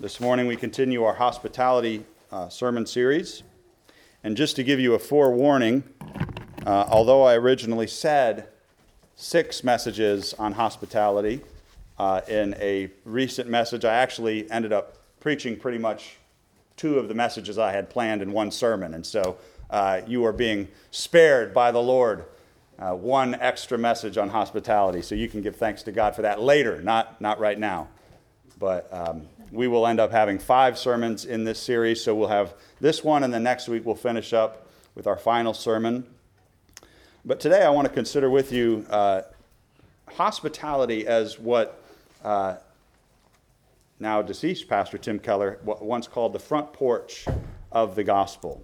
This morning we continue our hospitality uh, sermon series. And just to give you a forewarning, uh, although I originally said six messages on hospitality uh, in a recent message, I actually ended up preaching pretty much two of the messages I had planned in one sermon. And so uh, you are being spared by the Lord uh, one extra message on hospitality. So you can give thanks to God for that later, not, not right now. But um, we will end up having five sermons in this series. So we'll have this one, and then next week we'll finish up with our final sermon. But today I want to consider with you uh, hospitality as what uh, now deceased Pastor Tim Keller once called the front porch of the gospel.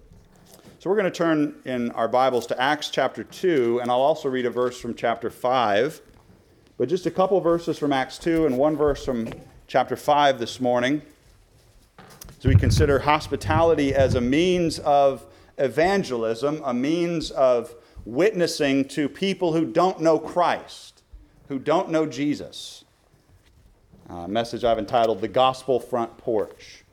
So we're going to turn in our Bibles to Acts chapter 2, and I'll also read a verse from chapter 5. But just a couple verses from Acts 2 and one verse from chapter 5 this morning as we consider hospitality as a means of evangelism, a means of witnessing to people who don't know Christ, who don't know Jesus. A message I've entitled The Gospel Front Porch.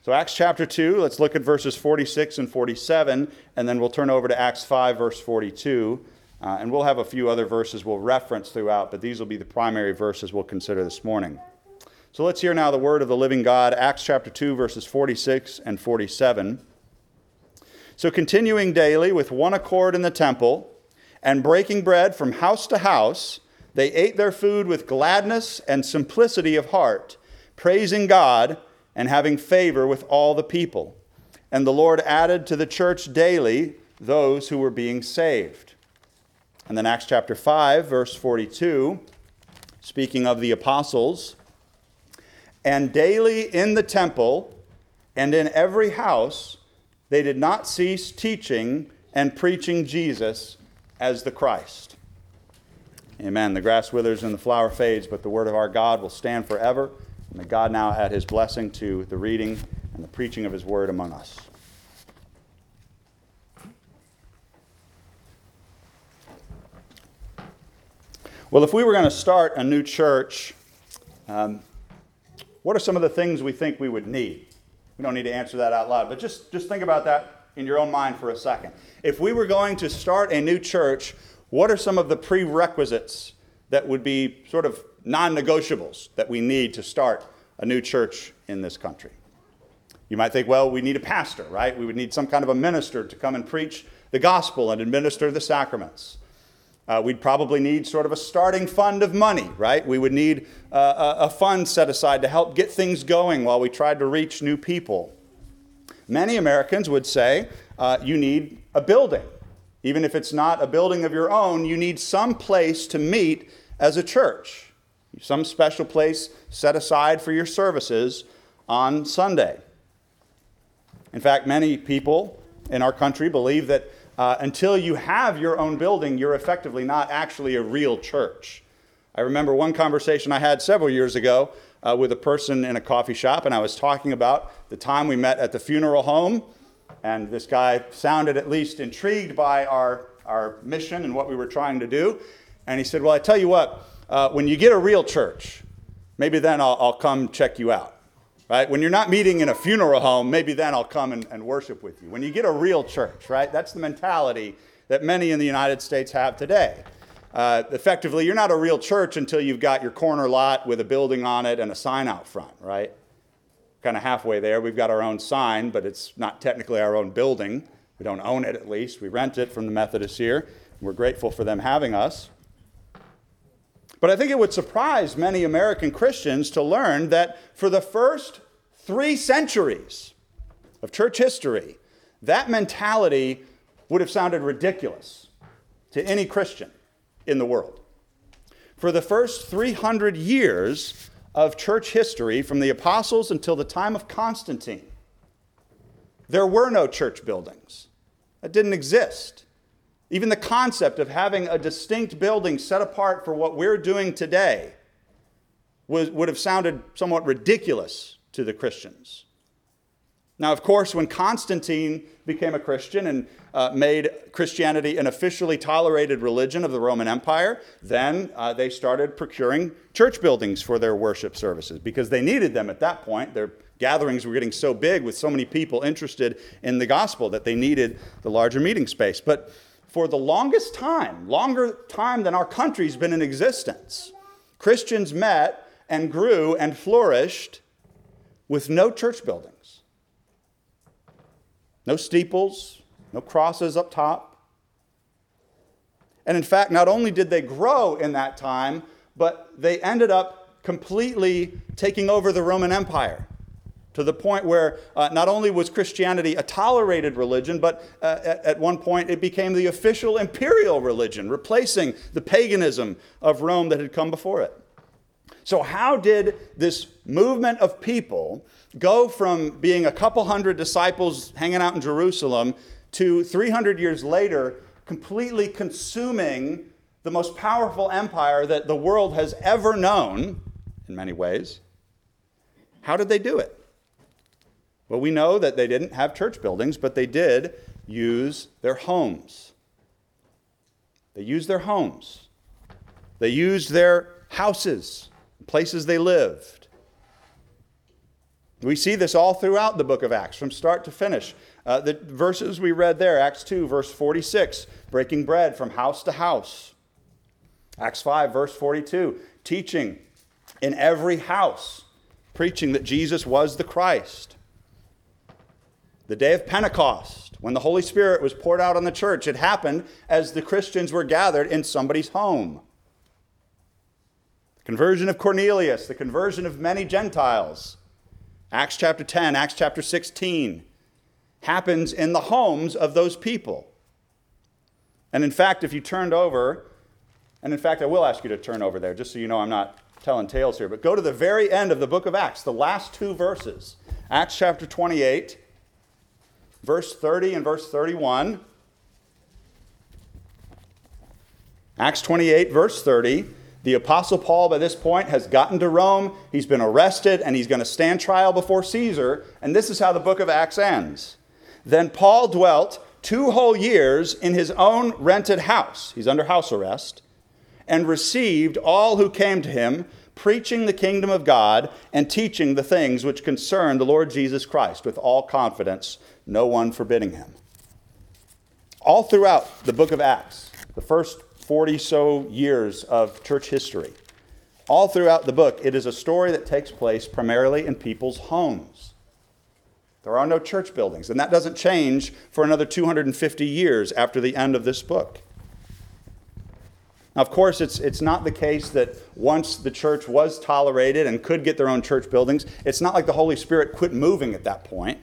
So, Acts chapter 2, let's look at verses 46 and 47, and then we'll turn over to Acts 5, verse 42. Uh, and we'll have a few other verses we'll reference throughout, but these will be the primary verses we'll consider this morning. So let's hear now the word of the living God, Acts chapter 2, verses 46 and 47. So, continuing daily with one accord in the temple, and breaking bread from house to house, they ate their food with gladness and simplicity of heart, praising God and having favor with all the people. And the Lord added to the church daily those who were being saved. And then Acts chapter 5, verse 42, speaking of the apostles, and daily in the temple and in every house, they did not cease teaching and preaching Jesus as the Christ. Amen. The grass withers and the flower fades, but the word of our God will stand forever. And may God now add his blessing to the reading and the preaching of his word among us. Well, if we were going to start a new church, um, what are some of the things we think we would need? We don't need to answer that out loud, but just, just think about that in your own mind for a second. If we were going to start a new church, what are some of the prerequisites that would be sort of non negotiables that we need to start a new church in this country? You might think, well, we need a pastor, right? We would need some kind of a minister to come and preach the gospel and administer the sacraments. Uh, we'd probably need sort of a starting fund of money, right? We would need uh, a fund set aside to help get things going while we tried to reach new people. Many Americans would say uh, you need a building. Even if it's not a building of your own, you need some place to meet as a church, some special place set aside for your services on Sunday. In fact, many people in our country believe that uh, until you have your own building, you're effectively not actually a real church. I remember one conversation I had several years ago uh, with a person in a coffee shop, and I was talking about the time we met at the funeral home. And this guy sounded at least intrigued by our, our mission and what we were trying to do. And he said, Well, I tell you what, uh, when you get a real church, maybe then I'll, I'll come check you out right? When you're not meeting in a funeral home, maybe then I'll come and, and worship with you. When you get a real church, right? That's the mentality that many in the United States have today. Uh, effectively, you're not a real church until you've got your corner lot with a building on it and a sign out front, right? Kind of halfway there. We've got our own sign, but it's not technically our own building. We don't own it, at least. We rent it from the Methodists here. We're grateful for them having us. But I think it would surprise many American Christians to learn that for the first three centuries of church history, that mentality would have sounded ridiculous to any Christian in the world. For the first 300 years of church history, from the apostles until the time of Constantine, there were no church buildings. That didn't exist. Even the concept of having a distinct building set apart for what we're doing today was, would have sounded somewhat ridiculous to the Christians. Now, of course, when Constantine became a Christian and uh, made Christianity an officially tolerated religion of the Roman Empire, then uh, they started procuring church buildings for their worship services because they needed them at that point. Their gatherings were getting so big with so many people interested in the gospel that they needed the larger meeting space. But for the longest time, longer time than our country's been in existence, Christians met and grew and flourished with no church buildings, no steeples, no crosses up top. And in fact, not only did they grow in that time, but they ended up completely taking over the Roman Empire to the point where uh, not only was Christianity a tolerated religion, but uh, at, at, one point it became the official imperial religion, replacing the paganism of Rome that had come before it. So, how did this movement of people go from being a couple hundred disciples hanging out in Jerusalem to 300 years later completely consuming the most powerful empire that the world has ever known, in many ways? How did they do it? Well, we know that they didn't have church buildings, but they did use their homes. They used their homes. They used their houses, places they lived. We see this all throughout the book of Acts, from start to finish. Uh, the verses we read there, Acts 2, verse 46, breaking bread from house to house. Acts 5, verse 42, teaching in every house, preaching that Jesus was the Christ the day of Pentecost, when the Holy Spirit was poured out on the church, it happened as the Christians were gathered in somebody's home. The conversion of Cornelius, the conversion of many Gentiles, Acts chapter 10, Acts chapter 16, happens in the homes of those people. And in fact, if you turned over, and in fact, I will ask you to turn over there, just so you know I'm not telling tales here, but go to the very end of the book of Acts, the last two verses. Acts chapter 28 verse 30 and verse 31. Acts 28, verse 30. The Apostle Paul, by this point, has gotten to Rome. He's been arrested and he's going to stand trial before Caesar. And this is how the book of Acts ends. Then Paul dwelt two whole years in his own rented house. He's under house arrest. And received all who came to him, preaching the kingdom of God and teaching the things which concern the Lord Jesus Christ with all confidence no one forbidding him. All throughout the book of Acts, the first 40 so years of church history, all throughout the book, it is a story that takes place primarily in people's homes. There are no church buildings, and that doesn't change for another 250 years after the end of this book. Now, of course, it's, it's not the case that once the church was tolerated and could get their own church buildings, it's not like the Holy Spirit quit moving at that point.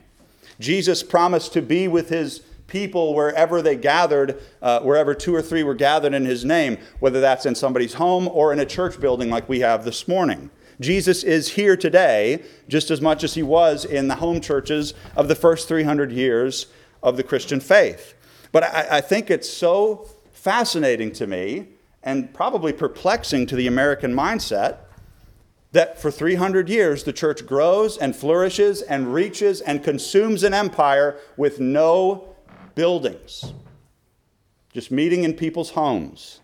Jesus promised to be with his people wherever they gathered, uh, wherever two or three were gathered in his name, whether that's in somebody's home or in a church building like we have this morning. Jesus is here today just as much as he was in the home churches of the first 300 years of the Christian faith. But I, I think it's so fascinating to me and probably perplexing to the American mindset that for 300 years the church grows and flourishes and reaches and consumes an empire with no buildings, just meeting in people's homes,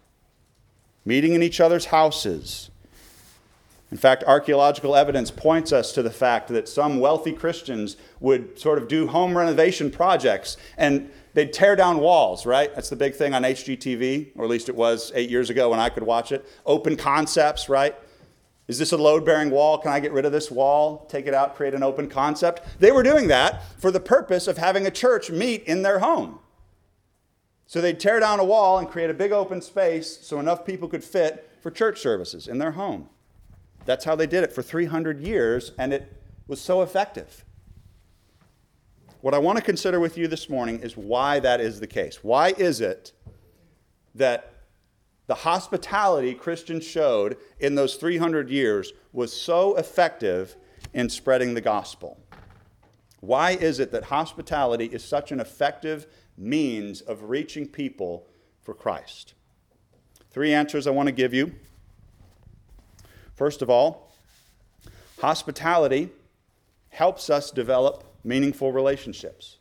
meeting in each other's houses. In fact, archaeological evidence points us to the fact that some wealthy Christians would sort of do home renovation projects and they'd tear down walls, right? That's the big thing on HGTV, or at least it was eight years ago when I could watch it. Open concepts, right? Is this a load bearing wall? Can I get rid of this wall, take it out, create an open concept? They were doing that for the purpose of having a church meet in their home. So they'd tear down a wall and create a big open space so enough people could fit for church services in their home. That's how they did it for 300 years, and it was so effective. What I want to consider with you this morning is why that is the case. Why is it that the hospitality Christians showed in those 300 years was so effective in spreading the gospel. Why is it that hospitality is such an effective means of reaching people for Christ? Three answers I want to give you. First of all, hospitality helps us develop meaningful relationships.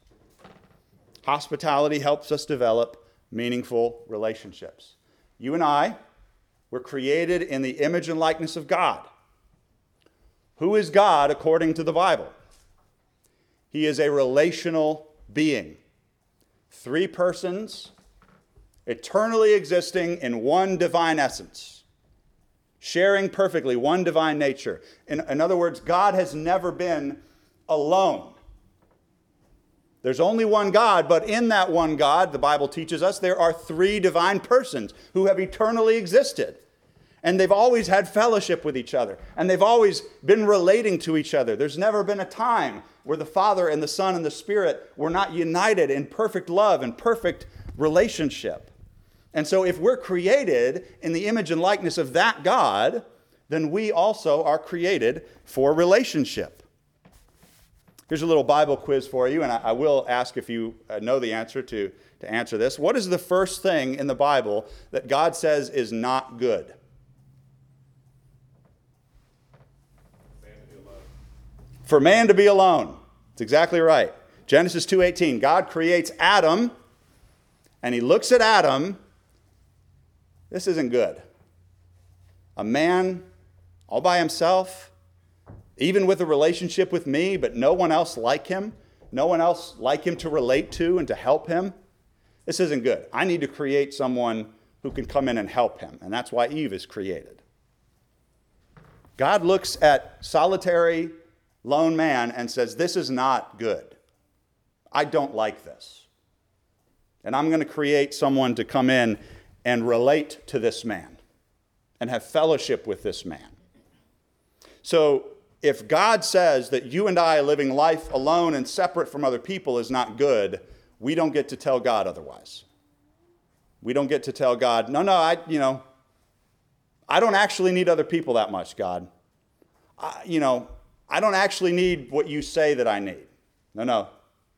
Hospitality helps us develop meaningful relationships. You and I were created in the image and likeness of God. Who is God according to the Bible? He is a relational being. Three persons, eternally existing in one divine essence, sharing perfectly one divine nature. In, in other words, God has never been alone. There's only one God, but in that one God, the Bible teaches us, there are three divine persons who have eternally existed. And they've always had fellowship with each other. And they've always been relating to each other. There's never been a time where the Father and the Son and the Spirit were not united in perfect love and perfect relationship. And so, if we're created in the image and likeness of that God, then we also are created for relationship. Here's a little Bible quiz for you, and I, I will ask if you uh, know the answer to, to answer this. What is the first thing in the Bible that God says is not good? For man to be alone. It's exactly right. Genesis 2:18. God creates Adam and he looks at Adam. This isn't good. A man all by himself, even with a relationship with me, but no one else like him, no one else like him to relate to and to help him. This isn't good. I need to create someone who can come in and help him. And that's why Eve is created. God looks at solitary, lone man and says, This is not good. I don't like this. And I'm going to create someone to come in and relate to this man and have fellowship with this man. So, if God says that you and I living life alone and separate from other people is not good, we don't get to tell God otherwise. We don't get to tell God, no, no, I, you know, I don't actually need other people that much, God. I, you know, I don't actually need what you say that I need. No, no.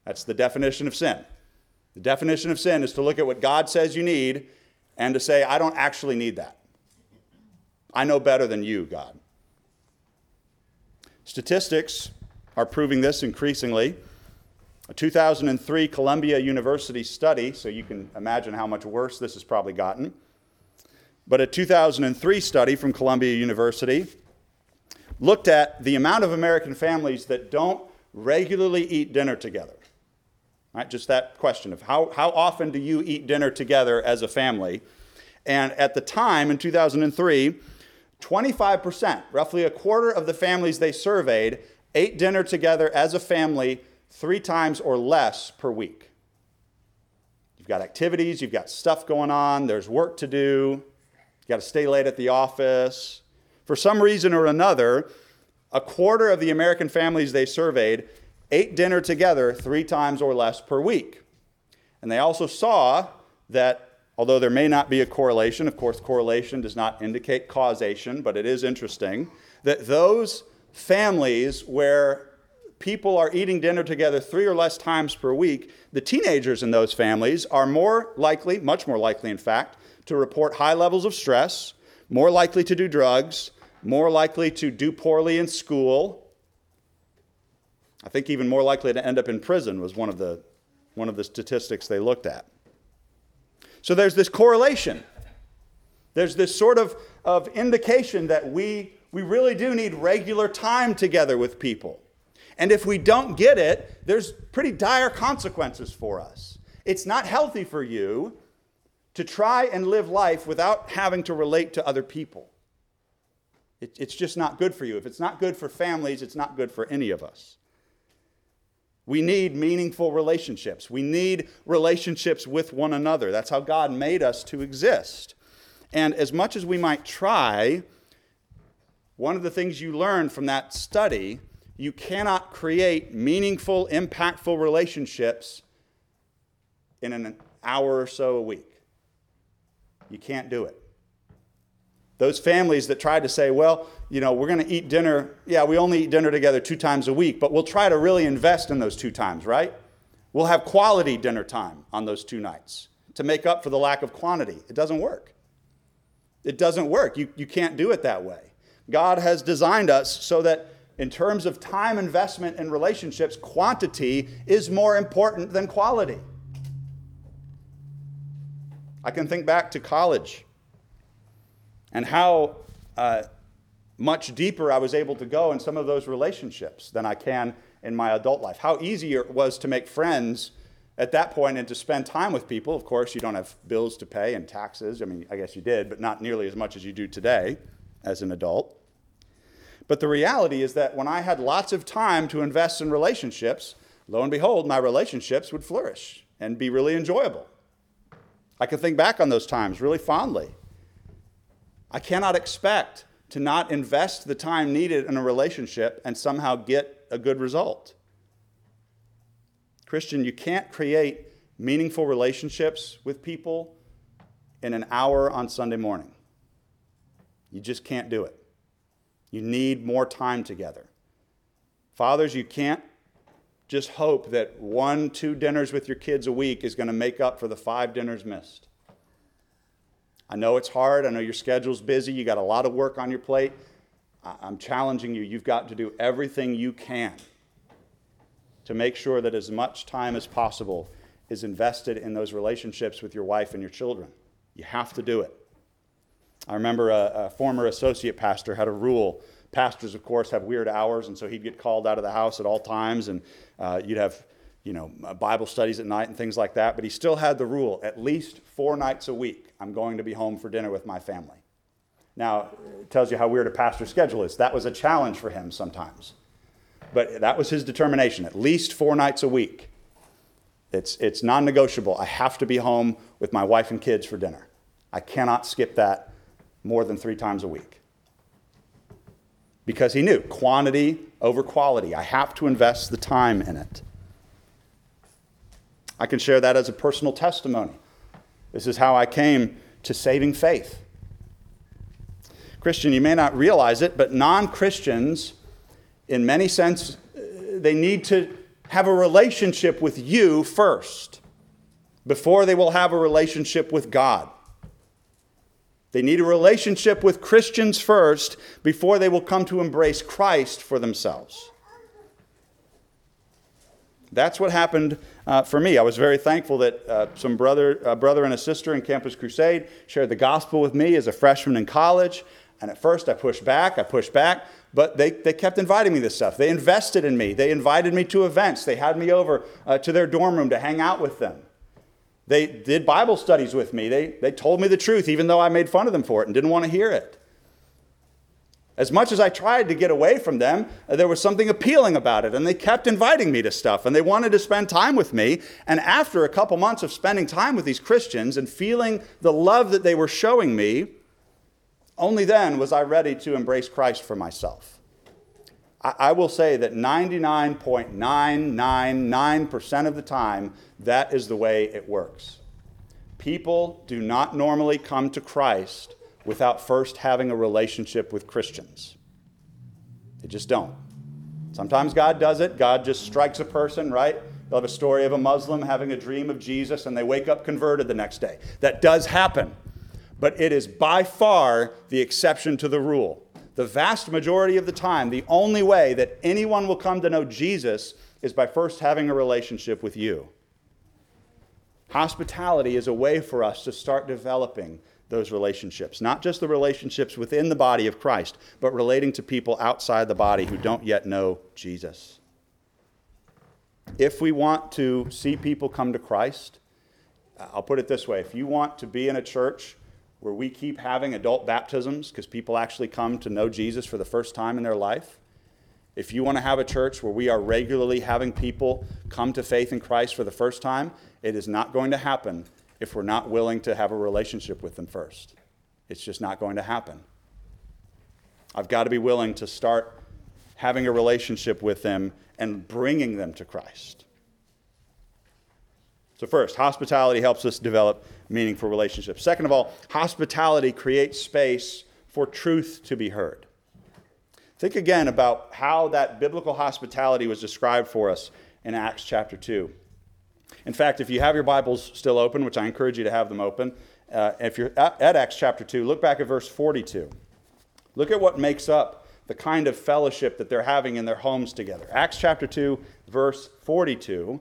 That's the definition of sin. The definition of sin is to look at what God says you need and to say, I don't actually need that. I know better than you, God. Statistics are proving this increasingly. A 2003 Columbia University study, so you can imagine how much worse this has probably gotten. But a 2003 study from Columbia University looked at the amount of American families that don't regularly eat dinner together. Right? Just that question of how, how often do you eat dinner together as a family? And at the time in 2003, 25%, roughly a quarter of the families they surveyed, ate dinner together as a family three times or less per week. You've got activities, you've got stuff going on, there's work to do, you've got to stay late at the office. For some reason or another, a quarter of the American families they surveyed ate dinner together three times or less per week. And they also saw that although there may not be a correlation, of course, correlation does not indicate causation, but it is interesting that those families where people are eating dinner together three or less times per week, the teenagers in those families are more likely, much more likely, in fact, to report high levels of stress, more likely to do drugs, more likely to do poorly in school. I think even more likely to end up in prison was one of the, one of the statistics they looked at. So there's this correlation. There's this sort of, of indication that we, we really do need regular time together with people. And if we don't get it, there's pretty dire consequences for us. It's not healthy for you to try and live life without having to relate to other people. It, it's just not good for you. If it's not good for families, it's not good for any of us. We need meaningful relationships. We need relationships with one another. That's how God made us to exist. And as much as we might try, one of the things you learn from that study, you cannot create meaningful, impactful relationships in an hour or so a week. You can't do it. Those families that tried to say, well, you know, we're going to eat dinner. Yeah, we only eat dinner together two times a week, but we'll try to really invest in those two times, right? We'll have quality dinner time on those two nights to make up for the lack of quantity. It doesn't work. It doesn't work. You, you can't do it that way. God has designed us so that in terms of time investment in relationships, quantity is more important than quality. I can think back to college and how uh, much deeper I was able to go in some of those relationships than I can in my adult life. How easy it was to make friends at that point and to spend time with people. Of course, you don't have bills to pay and taxes. I mean, I guess you did, but not nearly as much as you do today as an adult. But the reality is that when I had lots of time to invest in relationships, lo and behold, my relationships would flourish and be really enjoyable. I can think back on those times really fondly. I cannot expect to not invest the time needed in a relationship and somehow get a good result. Christian, you can't create meaningful relationships with people in an hour on Sunday morning. You just can't do it. You need more time together. Fathers, you can't just hope that one, two dinners with your kids a week is going to make up for the five dinners missed. I know it's hard. I know your schedule's busy. You got a lot of work on your plate. I'm challenging you. You've got to do everything you can to make sure that as much time as possible is invested in those relationships with your wife and your children. You have to do it. I remember a, a former associate pastor had a rule pastors, of course, have weird hours, and so he'd get called out of the house at all times, and uh, you'd have, you know, uh, Bible studies at night and things like that. But he still had the rule: at least four nights a week, I'm going to be home for dinner with my family. Now, it tells you how weird a pastor's schedule is. That was a challenge for him sometimes, but that was his determination: at least four nights a week. It's it's non-negotiable. I have to be home with my wife and kids for dinner. I cannot skip that more than three times a week because he knew quantity over quality. I have to invest the time in it. I can share that as a personal testimony. This is how I came to saving faith. Christian, you may not realize it, but non Christians, in many sense, they need to have a relationship with you first before they will have a relationship with God. They need a relationship with Christians first before they will come to embrace Christ for themselves. That's what happened uh, for me. I was very thankful that uh, some brother, a brother and a sister in Campus Crusade shared the gospel with me as a freshman in college. And at first I pushed back, I pushed back, but they, they kept inviting me this stuff. They invested in me. They invited me to events. They had me over uh, to their dorm room to hang out with them. They did Bible studies with me. They, they told me the truth, even though I made fun of them for it and didn't want to hear it. As much as I tried to get away from them, uh, there was something appealing about it, and they kept inviting me to stuff, and they wanted to spend time with me. And after a couple months of spending time with these Christians and feeling the love that they were showing me, only then was I ready to embrace Christ for myself. I, will say that 99.999% of the time, that is the way it works. People do not normally come to Christ without first having a relationship with Christians. They just don't. Sometimes God does it. God just strikes a person, right? They'll have a story of a Muslim having a dream of Jesus and they wake up converted the next day. That does happen. But it is by far the exception to the rule the vast majority of the time, the only way that anyone will come to know Jesus is by first having a relationship with you. Hospitality is a way for us to start developing those relationships, not just the relationships within the body of Christ, but relating to people outside the body who don't yet know Jesus. If we want to see people come to Christ, I'll put it this way if you want to be in a church where we keep having adult baptisms because people actually come to know Jesus for the first time in their life, if you want to have a church where we are regularly having people come to faith in Christ for the first time, it is not going to happen if we're not willing to have a relationship with them first. It's just not going to happen. I've got to be willing to start having a relationship with them and bringing them to Christ. So, first, hospitality helps us develop meaningful relationships. Second of all, hospitality creates space for truth to be heard. Think again about how that biblical hospitality was described for us in Acts chapter 2. In fact, if you have your Bibles still open, which I encourage you to have them open, uh, if you're at, at Acts chapter 2, look back at verse 42. Look at what makes up the kind of fellowship that they're having in their homes together. Acts chapter 2, verse 42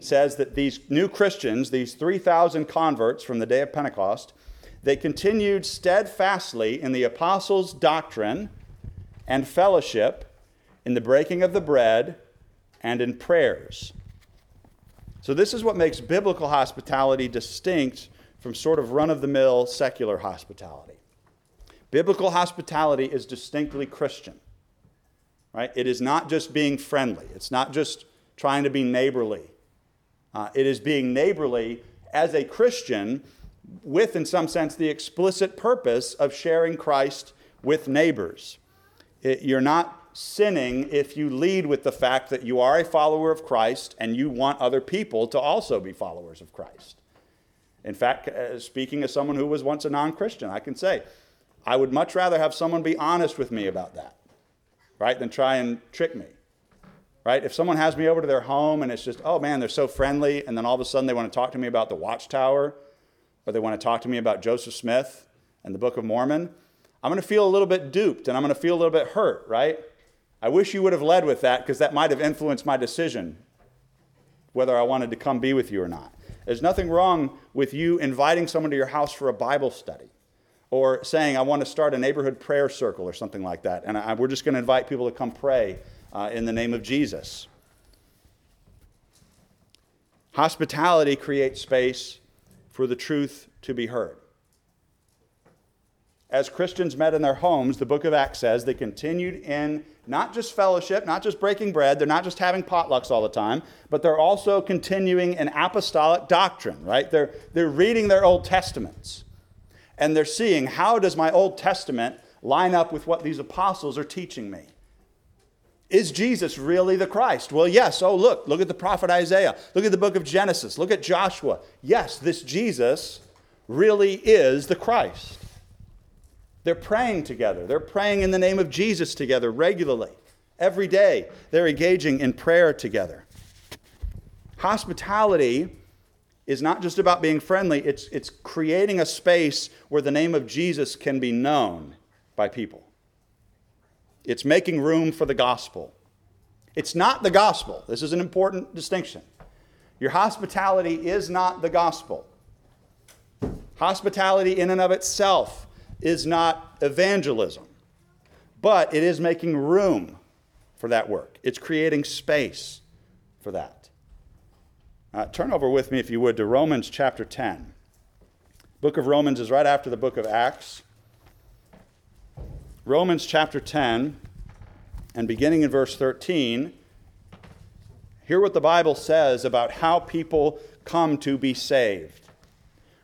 says that these new Christians, these 3,000 converts from the day of Pentecost, they continued steadfastly in the apostles' doctrine and fellowship, in the breaking of the bread, and in prayers. So, this is what makes biblical hospitality distinct from sort of run of the mill secular hospitality. Biblical hospitality is distinctly Christian. Right? It is not just being friendly. It's not just trying to be neighborly. Uh, it is being neighborly as a Christian with, in some sense, the explicit purpose of sharing Christ with neighbors. It, you're not sinning if you lead with the fact that you are a follower of Christ and you want other people to also be followers of Christ. In fact, uh, speaking as someone who was once a non Christian, I can say, I would much rather have someone be honest with me about that, right, than try and trick me. Right? If someone has me over to their home and it's just, oh man, they're so friendly, and then all of a sudden they want to talk to me about the Watchtower, or they want to talk to me about Joseph Smith and the Book of Mormon, I'm going to feel a little bit duped and I'm going to feel a little bit hurt, right? I wish you would have led with that because that might have influenced my decision whether I wanted to come be with you or not. There's nothing wrong with you inviting someone to your house for a Bible study or saying, I want to start a neighborhood prayer circle or something like that. And I, we're just going to invite people to come pray uh, in the name of Jesus. Hospitality creates space for the truth to be heard. As Christians met in their homes, the book of Acts says they continued in not just fellowship, not just breaking bread, they're not just having potlucks all the time, but they're also continuing in apostolic doctrine, right? They're, they're reading their Old Testaments and they're seeing how does my Old Testament line up with what these apostles are teaching me? Is Jesus really the Christ? Well, yes. Oh, look, look at the prophet Isaiah. Look at the book of Genesis. Look at Joshua. Yes, this Jesus really is the Christ. They're praying together. They're praying in the name of Jesus together regularly. Every day, they're engaging in prayer together. Hospitality is not just about being friendly, it's, it's creating a space where the name of Jesus can be known by people. It's making room for the gospel. It's not the gospel. This is an important distinction. Your hospitality is not the gospel. Hospitality, in and of itself, is not evangelism, but it is making room for that work. It's creating space for that. Uh, turn over with me, if you would, to Romans chapter 10. Book of Romans is right after the book of Acts. Romans chapter 10, and beginning in verse 13, hear what the Bible says about how people come to be saved.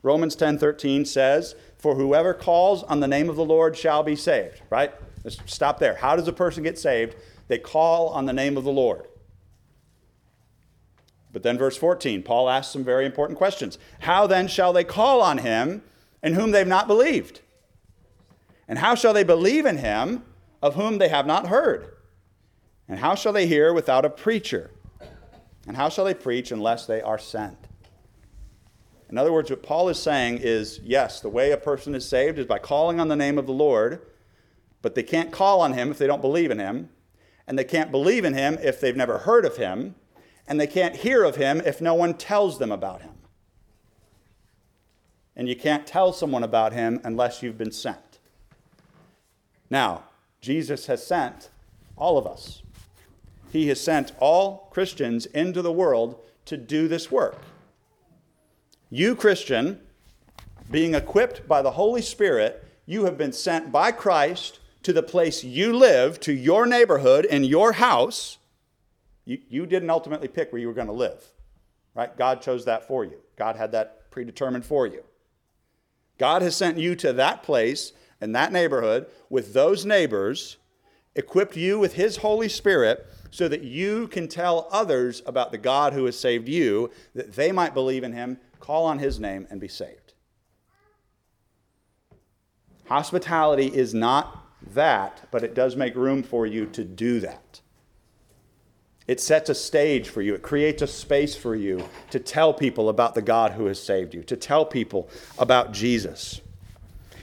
Romans 10:13 says, "For whoever calls on the name of the Lord shall be saved." Right? Let's stop there. How does a person get saved? They call on the name of the Lord. But then, verse 14, Paul asks some very important questions. How then shall they call on him in whom they've not believed? And how shall they believe in him of whom they have not heard? And how shall they hear without a preacher? And how shall they preach unless they are sent? In other words, what Paul is saying is yes, the way a person is saved is by calling on the name of the Lord, but they can't call on him if they don't believe in him, and they can't believe in him if they've never heard of him, and they can't hear of him if no one tells them about him. And you can't tell someone about him unless you've been sent. Now, Jesus has sent all of us. He has sent all Christians into the world to do this work. You, Christian, being equipped by the Holy Spirit, you have been sent by Christ to the place you live, to your neighborhood, and your house you, you didn't ultimately pick where you were going to live, right? God chose that for you. God had that predetermined for you. God has sent you to that place and that neighborhood with those neighbors, equipped you with His Holy Spirit so that you can tell others about the God who has saved you, that they might believe in Him, call on His name, and be saved. Hospitality is not that, but it does make room for you to do that. It sets a stage for you. It creates a space for you to tell people about the God who has saved you, to tell people about Jesus.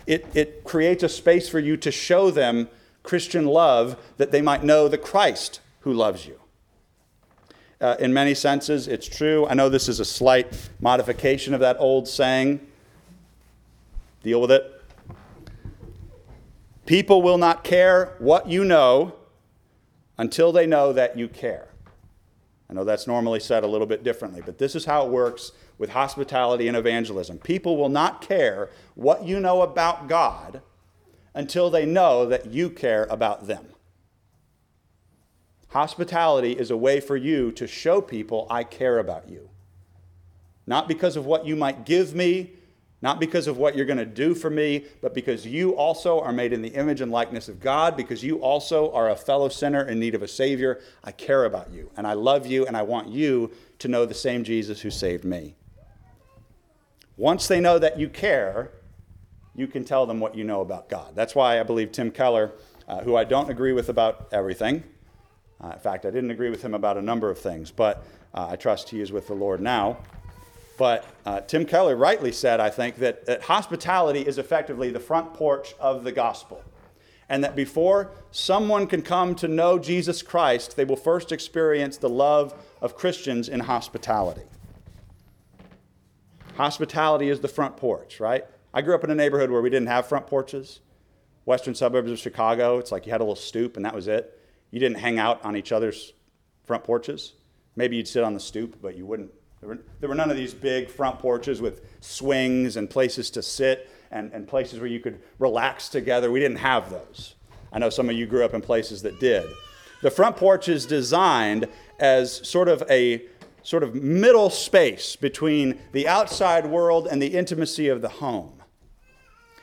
It, it creates a space for you to show them Christian love that they might know the Christ who loves you. Uh, in many senses, it's true. I know this is a slight modification of that old saying. Deal with it. People will not care what you know until they know that you care. I know that's normally said a little bit differently, but this is how it works with hospitality and evangelism. People will not care what you know about God until they know that you care about them. Hospitality is a way for you to show people I care about you. Not because of what you might give me, not because of what you're going to do for me, but because you also are made in the image and likeness of God, because you also are a fellow sinner in need of a Savior. I care about you, and I love you, and I want you to know the same Jesus who saved me. Once they know that you care, you can tell them what you know about God. That's why I believe Tim Keller, uh, who I don't agree with about everything, uh, in fact, I didn't agree with him about a number of things, but uh, I trust he is with the Lord now. But uh, Tim Keller rightly said, I think, that, that hospitality is effectively the front porch of the gospel. And that before someone can come to know Jesus Christ, they will first experience the love of Christians in hospitality. Hospitality is the front porch, right? I grew up in a neighborhood where we didn't have front porches. Western suburbs of Chicago, it's like you had a little stoop and that was it. You didn't hang out on each other's front porches. Maybe you'd sit on the stoop, but you wouldn't. There were, there were none of these big front porches with swings and places to sit and, and places where you could relax together. We didn't have those. I know some of you grew up in places that did. The front porch is designed as sort of a sort of middle space between the outside world and the intimacy of the home.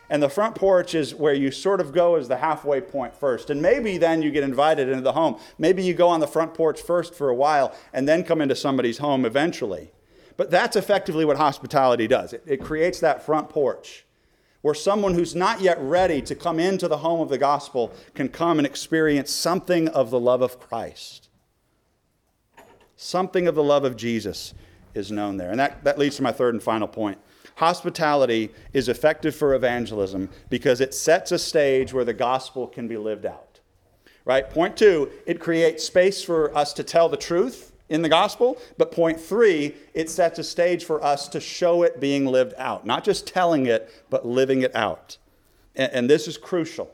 And the front porch is where you sort of go as the halfway point first. And maybe then you get invited into the home. Maybe you go on the front porch first for a while and then come into somebody's home eventually. But that's effectively what hospitality does it, it creates that front porch where someone who's not yet ready to come into the home of the gospel can come and experience something of the love of Christ. Something of the love of Jesus is known there. And that, that leads to my third and final point. Hospitality is effective for evangelism because it sets a stage where the gospel can be lived out. Right? Point two, it creates space for us to tell the truth in the gospel. But point three, it sets a stage for us to show it being lived out. Not just telling it, but living it out. And, and this is crucial.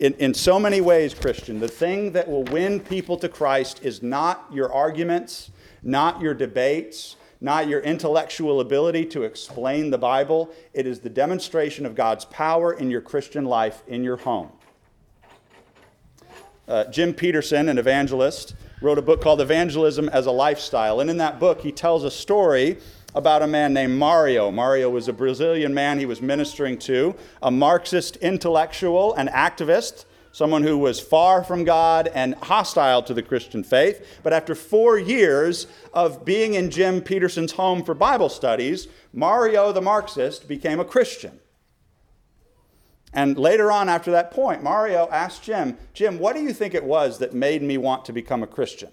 In, in so many ways, Christian, the thing that will win people to Christ is not your arguments, not your debates, not your intellectual ability to explain the Bible. It is the demonstration of God's power in your Christian life in your home. Uh, Jim Petersen, an evangelist, wrote a book called Evangelism as a Lifestyle. And in that book, he tells a story about a man named Mario. Mario was a Brazilian man he was ministering to, a Marxist intellectual and activist someone who was far from God and hostile to the Christian faith. But after four years of being in Jim Petersen's home for Bible studies, Mario the Marxist became a Christian. And later on, after that point, Mario asked Jim, Jim, what do you think it was that made me want to become a Christian?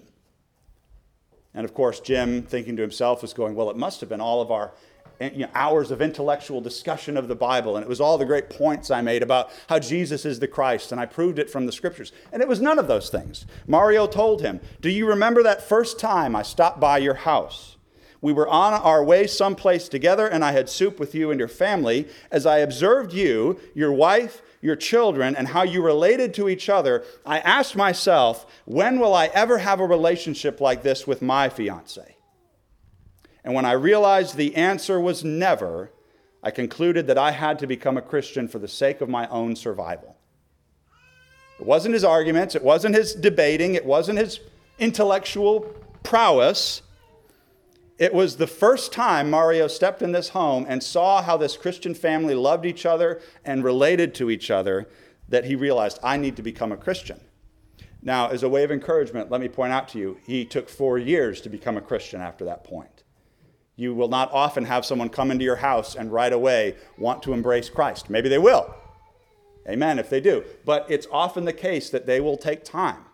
And of course, Jim, thinking to himself, was going, Well, it must have been all of our you know, hours of intellectual discussion of the Bible, and it was all the great points I made about how Jesus is the Christ, and I proved it from the scriptures. And it was none of those things. Mario told him, Do you remember that first time I stopped by your house? We were on our way someplace together, and I had soup with you and your family. As I observed you, your wife, your children, and how you related to each other, I asked myself, when will I ever have a relationship like this with my fiance? And when I realized the answer was never, I concluded that I had to become a Christian for the sake of my own survival. It wasn't his arguments, it wasn't his debating, it wasn't his intellectual prowess. It was the first time Mario stepped in this home and saw how this Christian family loved each other and related to each other that he realized, I need to become a Christian. Now, as a way of encouragement, let me point out to you, he took four years to become a Christian after that point. You will not often have someone come into your house and right away want to embrace Christ. Maybe they will. Amen, if they do. But it's often the case that they will take time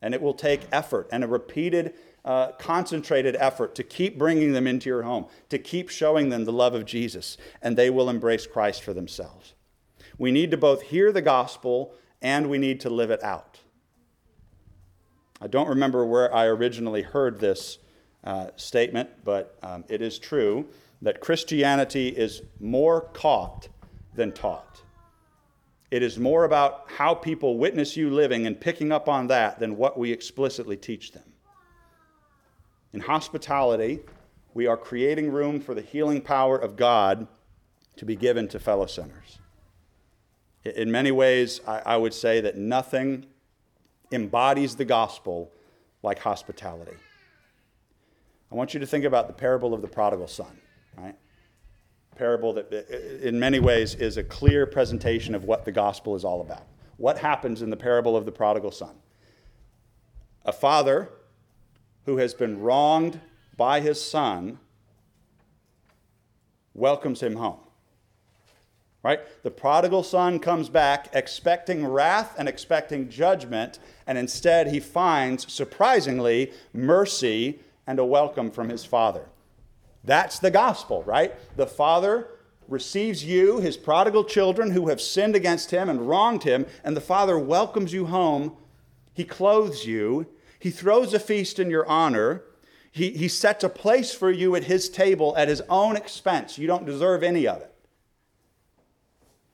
and it will take effort and a repeated, uh, concentrated effort to keep bringing them into your home, to keep showing them the love of Jesus, and they will embrace Christ for themselves. We need to both hear the gospel and we need to live it out. I don't remember where I originally heard this uh, statement, but um, it is true that Christianity is more caught than taught. It is more about how people witness you living and picking up on that than what we explicitly teach them. In hospitality, we are creating room for the healing power of God to be given to fellow sinners. In many ways, I, would say that nothing embodies the gospel like hospitality. I want you to think about the parable of the prodigal son, right? Parable that, in many ways, is a clear presentation of what the gospel is all about. What happens in the parable of the prodigal son? A father who has been wronged by his son welcomes him home. Right? The prodigal son comes back expecting wrath and expecting judgment, and instead he finds, surprisingly, mercy and a welcome from his father. That's the gospel, right? The father receives you, his prodigal children who have sinned against him and wronged him, and the father welcomes you home. He clothes you, he throws a feast in your honor. He, he sets a place for you at his table at his own expense. You don't deserve any of it.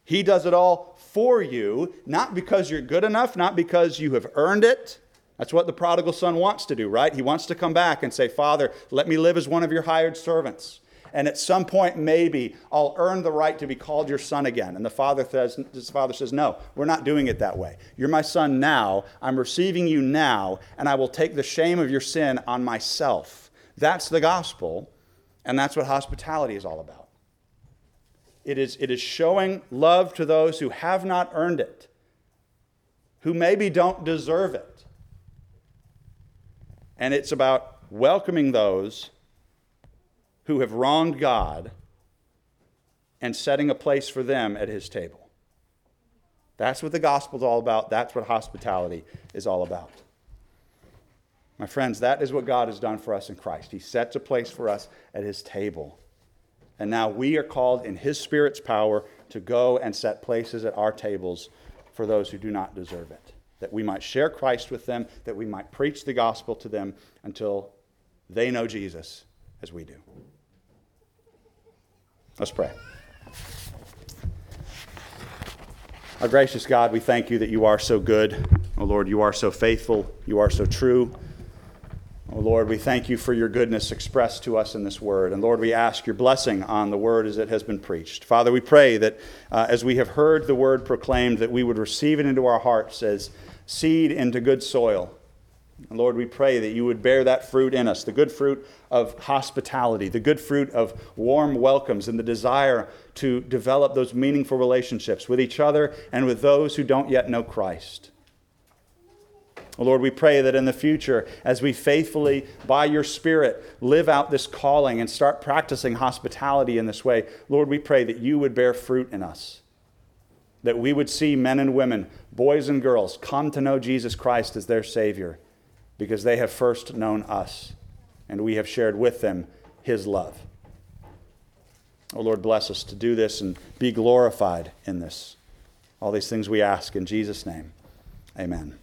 He does it all for you, not because you're good enough, not because you have earned it. That's what the prodigal son wants to do, right? He wants to come back and say, Father, let me live as one of your hired servants. And at some point, maybe I'll earn the right to be called your son again. And the father says, father says, No, we're not doing it that way. You're my son now. I'm receiving you now, and I will take the shame of your sin on myself. That's the gospel, and that's what hospitality is all about. It is, it is showing love to those who have not earned it, who maybe don't deserve it. And it's about welcoming those who have wronged God and setting a place for them at his table. That's what the gospel is all about. That's what hospitality is all about. My friends, that is what God has done for us in Christ. He sets a place for us at his table. And now we are called in his Spirit's power to go and set places at our tables for those who do not deserve it. That we might share Christ with them, that we might preach the gospel to them until they know Jesus as we do. Let's pray. Our gracious God, we thank you that you are so good. Oh Lord, you are so faithful. You are so true. Oh Lord, we thank you for your goodness expressed to us in this word. And Lord, we ask your blessing on the word as it has been preached. Father, we pray that uh, as we have heard the word proclaimed, that we would receive it into our hearts as seed into good soil and Lord, we pray that you would bear that fruit in us the good fruit of hospitality, the good fruit of warm welcomes, and the desire to develop those meaningful relationships with each other and with those who don't yet know Christ. Lord, we pray that in the future, as we faithfully, by your Spirit, live out this calling and start practicing hospitality in this way, Lord, we pray that you would bear fruit in us. That we would see men and women, boys and girls, come to know Jesus Christ as their Savior because they have first known us and we have shared with them his love. Oh Lord, bless us to do this and be glorified in this. All these things we ask in Jesus' name. Amen.